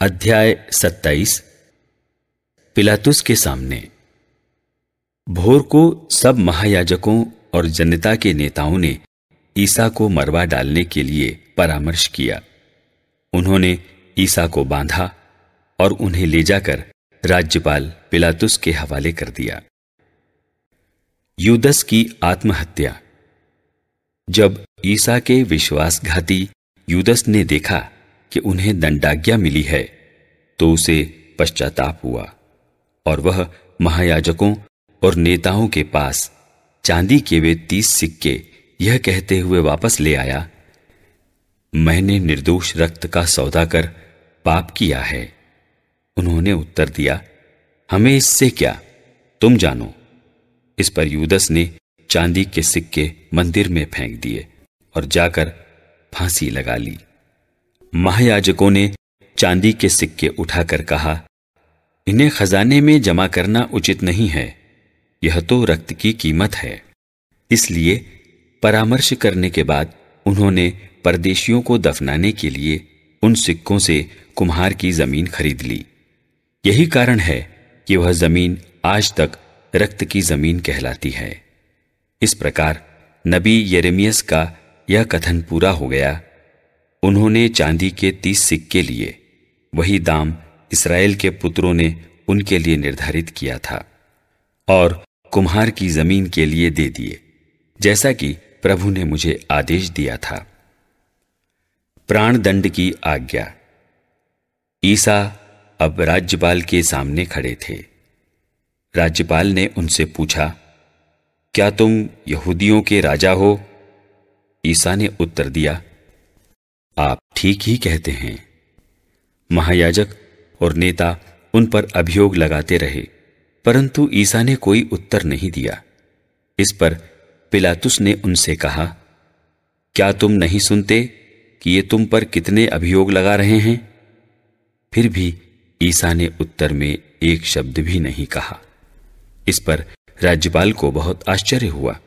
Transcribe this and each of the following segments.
अध्याय सत्ताईस। पिलातुस के सामने। भोर को सब महायाजकों और जनता के नेताओं ने ईसा को मरवा डालने के लिए परामर्श किया। उन्होंने ईसा को बांधा और उन्हें ले जाकर राज्यपाल पिलातुस के हवाले कर दिया। यूदस की आत्महत्या। जब ईसा के विश्वासघाती यूदस ने देखा कि उन्हें दंडाज्ञा मिली है तो उसे पश्चाताप हुआ और वह महायाजकों और नेताओं के पास चांदी के वे तीस सिक्के यह कहते हुए वापस ले आया, मैंने निर्दोष रक्त का सौदा कर पाप किया है। उन्होंने उत्तर दिया, हमें इससे क्या? तुम जानो। इस पर यूदस ने चांदी के सिक्के मंदिर में फेंक दिए और जाकर फांसी लगा ली। महायाजकों ने चांदी के सिक्के उठाकर कहा, इन्हें खजाने में जमा करना उचित नहीं है। यह तो रक्त की कीमत है। इसलिए परामर्श करने के बाद उन्होंने परदेशियों को दफनाने के लिए उन सिक्कों से कुम्हार की ज़मीन खरीद ली। यही कारण है कि वह ज़मीन आज तक रक्त की ज़मीन कहलाती है। इस प्रकार नबी यरेमियस का यह कथन पूरा हो गया। उन्होंने चांदी के तीस सिक्के लिए वही दाम इसराइल के पुत्रों ने उनके लिए निर्धारित किया था और कुम्हार की ज़मीन के लिए दे दिए, जैसा कि प्रभु ने मुझे आदेश दिया था। प्राण दंड की आज्ञा। ईसा अब राज्यपाल के सामने खड़े थे। राज्यपाल ने उनसे पूछा, क्या तुम यहूदियों के राजा हो? ईसा ने उत्तर दिया, आप ठीक ही कहते हैं। महायाजक और नेता उन पर अभियोग लगाते रहे, परंतु ईसा ने कोई उत्तर नहीं दिया। इस पर पिलातुस ने उनसे कहा, क्या तुम नहीं सुनते कि ये तुम पर कितने अभियोग लगा रहे हैं? फिर भी ईसा ने उत्तर में एक शब्द भी नहीं कहा। इस पर राज्यपाल को बहुत आश्चर्य हुआ।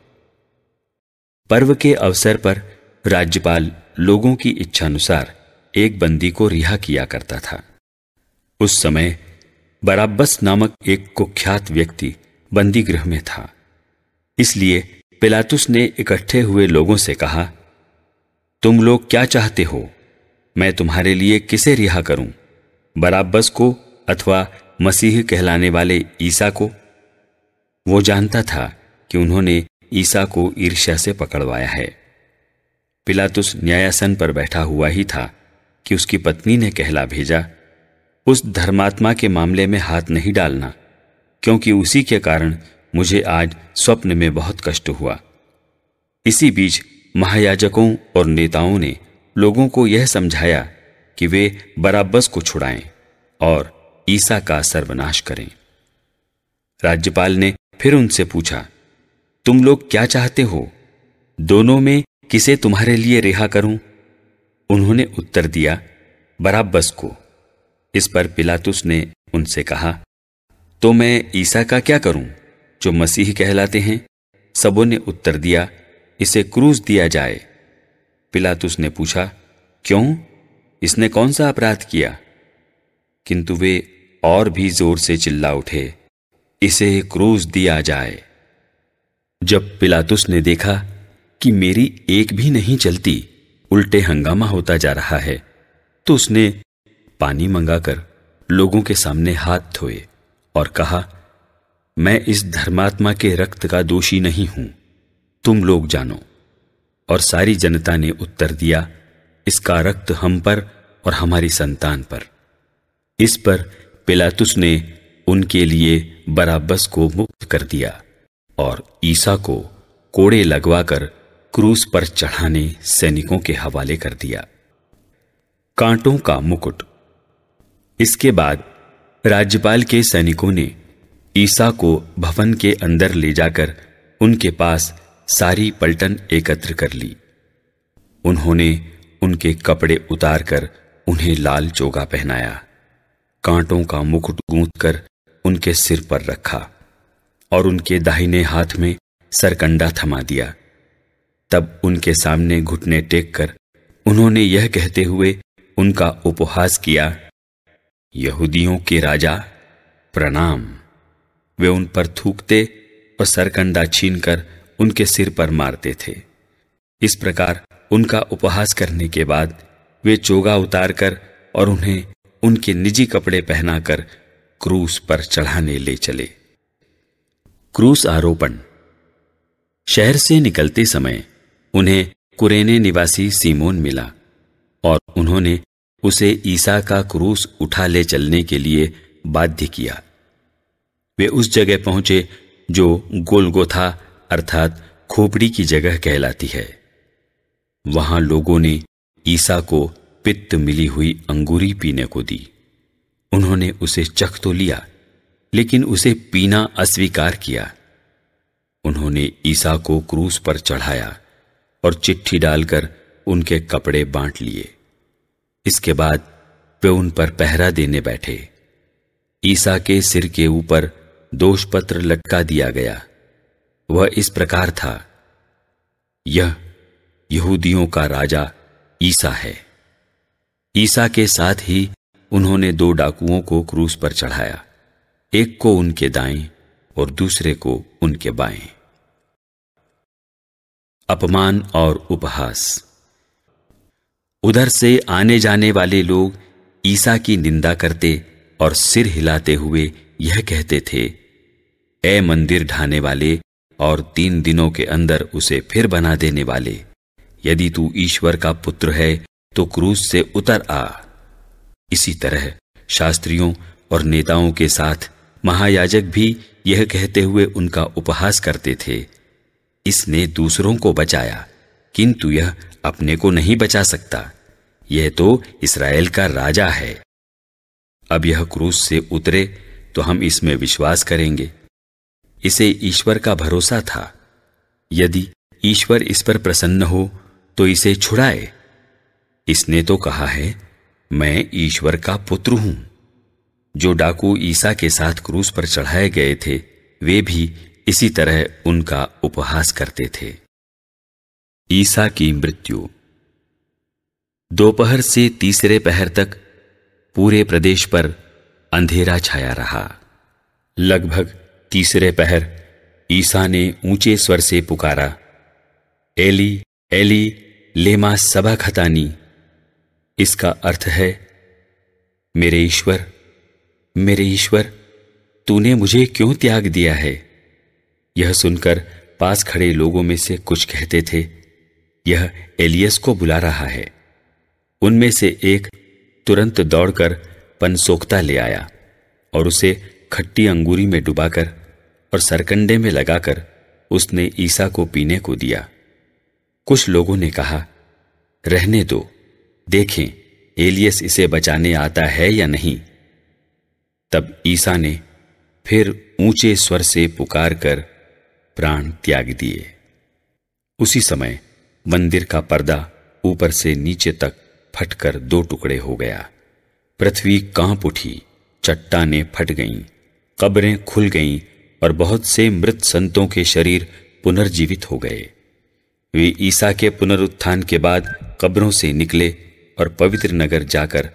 पर्व के अवसर पर राज्यपाल लोगों की इच्छानुसार एक बंदी को रिहा किया करता था। उस समय बराबस नामक एक कुख्यात व्यक्ति बंदी गृह में था। इसलिए पिलातुस ने इकट्ठे हुए लोगों से कहा, तुम लोग क्या चाहते हो? मैं तुम्हारे लिए किसे रिहा करूँ? बराबस को अथवा मसीह कहलाने वाले ईसा को? वो जानता था कि उन्होंने ईसा को ईर्ष्या से पकड़वाया है। पिलातुस न्यायासन पर बैठा हुआ ही था। कि उसकी पत्नी ने कहला भेजा, उस धर्मात्मा के मामले में हाथ नहीं डालना, क्योंकि उसी के कारण मुझे आज स्वप्न में बहुत कष्ट हुआ। इसी बीच महायाजकों और नेताओं ने लोगों को यह समझाया कि वे बराबस को छुड़ाएँ और ईसा का सर्वनाश करें। राज्यपाल ने फिर उनसे पूछा, तुम लोग क्या चाहते हो? दोनों में किसे तुम्हारे लिए रिहा करूँ? उन्होंने उत्तर दिया बराबस को। इस पर पिलातुस ने उनसे कहा तो मैं ईसा का क्या करूँ, जो मसीह कहलाते हैं? सबों ने उत्तर दिया, इसे क्रूज दिया जाए। पिलातुस ने पूछा, क्यों? इसने कौन सा अपराध किया? किंतु वे और भी ज़ोर से चिल्ला उठे, इसे क्रूज दिया जाए। जब पिलातुस ने देखा कि मेरी एक भी नहीं चलती उल्टे हंगामा होता जा रहा है। तो उसने पानी मंगाकर लोगों के सामने हाथ धोए और कहा, मैं इस धर्मात्मा के रक्त का दोषी नहीं हूँ। तुम लोग जानो। और सारी जनता ने उत्तर दिया, इसका रक्त हम पर और हमारी संतान पर। इस पर पिलातुस ने उनके लिए बराबस को मुक्त कर दिया और ईसा को कोड़े लगवाकर क्रूज पर चढ़ाने सैनिकों के हवाले कर दिया। कांटों का मुकुट। इसके बाद राज्यपाल के सैनिकों ने ईसा को भवन के अंदर ले जाकर उनके पास सारी पलटन एकत्र कर ली। उन्होंने उनके कपड़े उतारकर उन्हें लाल चोगा पहनाया। कांटों का मुकुट गूंथ कर उनके सिर पर रखा और उनके दाहिने हाथ में सरकंडा थमा दिया। तब उनके सामने घुटने टेक कर उन्होंने यह कहते हुए उनका उपहास किया, यहूदियों के राजा, प्रणाम। वे उन पर थूकते और सरकंडा छीनकर उनके सिर पर मारते थे। इस प्रकार उनका उपहास करने के बाद वे चोगा उतारकर और उन्हें उनके निजी कपड़े पहनाकर क्रूस पर चढ़ाने ले चले। क्रूस आरोपण। शहर से निकलते समय उन्हें कुरेने निवासी सीमोन मिला और उन्होंने उसे ईसा का क्रूस उठा ले चलने के लिए बाध्य किया। वे उस जगह पहुँचे जो गोलगोथा अर्थात खोपड़ी की जगह कहलाती है। वहाँ लोगों ने ईसा को पित्त मिली हुई अंगूरी पीने को दी। उन्होंने उसे चख तो लिया, लेकिन उसे पीना अस्वीकार किया। उन्होंने ईसा को क्रूस पर चढ़ाया। और चिट्ठी डालकर उनके कपड़े बांट लिए। इसके बाद वे उन पर पहरा देने बैठे। ईसा के सिर के ऊपर दोष पत्र लटका दिया गया। वह इस प्रकार था, यह यहूदियों का राजा ईसा है। ईसा के साथ ही उन्होंने दो डाकुओं को क्रूस पर चढ़ाया, एक को उनके दाएँ और दूसरे को उनके बाएँ। अपमान और उपहास। उधर से आने जाने वाले लोग ईसा की निंदा करते और सिर हिलाते हुए यह कहते थे, ए मंदिर ढाने वाले और तीन दिनों के अंदर उसे फिर बना देने वाले, यदि तू ईश्वर का पुत्र है तो क्रूस से उतर आ। इसी तरह शास्त्रियों और नेताओं के साथ महायाजक भी यह कहते हुए उनका उपहास करते थे। इसने दूसरों को बचाया, किंतु यह अपने को नहीं बचा सकता। यह तो इसराइल का राजा है। अब यह क्रूस से उतरे तो हम इसमें विश्वास करेंगे। इसे ईश्वर का भरोसा था। यदि ईश्वर इस पर प्रसन्न हो तो इसे छुड़ाए। इसने तो कहा है, मैं ईश्वर का पुत्र हूँ। जो डाकू ईसा के साथ क्रूस पर चढ़ाए गए थे, वे भी इसी तरह उनका उपहास करते थे। ईसा की मृत्यु। दोपहर से तीसरे पहर तक पूरे प्रदेश पर अंधेरा छाया रहा। लगभग तीसरे पहर ईसा ने ऊँचे स्वर से पुकारा, एली एली, लेमा सबा खतानी। इसका अर्थ है, मेरे ईश्वर मेरे ईश्वर, तूने मुझे क्यों त्याग दिया है? यह सुनकर पास खड़े लोगों में से कुछ कहते थे, यह एलियस को बुला रहा है। उनमें से एक तुरंत दौड़कर पनसोखता ले आया और उसे खट्टी अंगूरी में डुबाकर और सरकंडे में लगाकर उसने ईसा को पीने को दिया। कुछ लोगों ने कहा, रहने दो, देखें, एलियस इसे बचाने आता है या नहीं। तब ईसा ने फिर ऊँचे स्वर से पुकार कर प्राण त्याग दिए। उसी समय मंदिर का पर्दा ऊपर से नीचे तक फटकर दो टुकड़े हो गया। पृथ्वी काँप उठी चट्टाने फट गईं, कब्रें खुल गईं और बहुत से मृत संतों के शरीर पुनर्जीवित हो गए। वे ईसा के पुनरुत्थान के बाद कब्रों से निकले और पवित्र नगर जाकर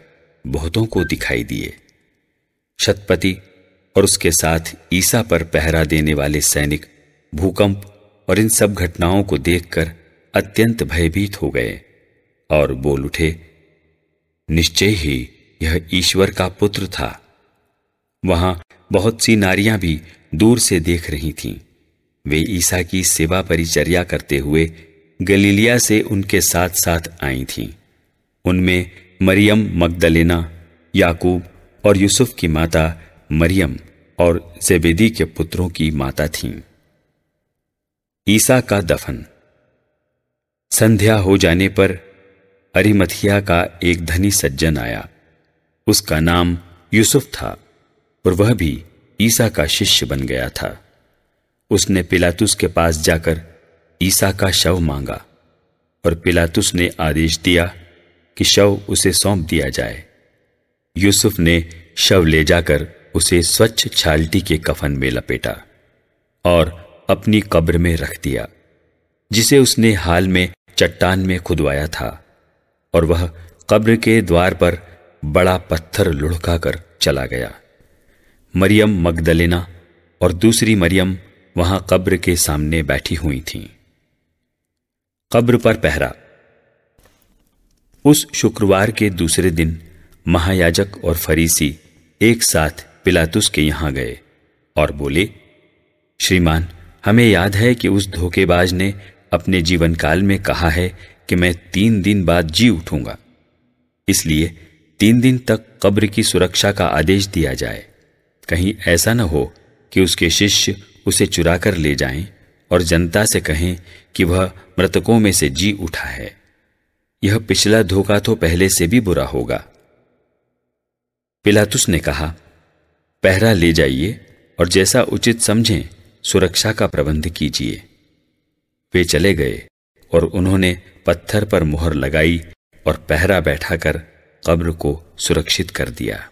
बहुतों को दिखाई दिए। शतपति और उसके साथ ईसा पर पहरा देने वाले सैनिक भूकंप और इन सब घटनाओं को देखकर अत्यंत भयभीत हो गए और बोल उठे, निश्चय ही यह ईश्वर का पुत्र था। वहाँ बहुत सी नारियाँ भी दूर से देख रही थीं। वे ईसा की सेवा परिचर्या करते हुए गलीलिया से उनके साथ साथ आई थीं। उनमें मरियम मगदलेना, याकूब और यूसुफ की माता मरियम और जेबेदी के पुत्रों की माता थीं। ईसा का दफन। संध्या हो जाने पर अरिमथिया का एक धनी सज्जन आया। उसका नाम यूसुफ था और वह भी ईसा का शिष्य बन गया था। उसने पिलातुस के पास जाकर ईसा का शव मांगा और पिलातुस ने आदेश दिया कि शव उसे सौंप दिया जाए। यूसुफ ने शव ले जाकर उसे स्वच्छ छालटी के कफन में लपेटा और अपनी कब्र में रख दिया, जिसे उसने हाल में चट्टान में खुदवाया था, और वह कब्र के द्वार पर बड़ा पत्थर लुढ़का कर चला गया मरियम मगदलेना और दूसरी मरियम वहाँ कब्र के सामने बैठी हुई थीं। कब्र पर पहरा उस शुक्रवार के दूसरे दिन महायाजक और फरीसी एक साथ पिलातुस के यहाँ गए और बोले, श्रीमान हमें याद है कि उस धोखेबाज ने अपने जीवन काल में कहा है कि मैं तीन दिन बाद जी उठूँगा। इसलिए तीन दिन तक कब्र की सुरक्षा का आदेश दिया जाए। कहीं ऐसा न हो कि उसके शिष्य उसे चुरा कर ले जाएँ और जनता से कहें कि वह मृतकों में से जी उठा है। यह पिछला धोखा तो पहले से भी बुरा होगा। पिलातुस ने कहा, पहरा ले जाइए और जैसा उचित समझें सुरक्षा का प्रबंध कीजिए। वे चले गए और उन्होंने पत्थर पर मुहर लगाई और पहरा बैठाकर कब्र को सुरक्षित कर दिया।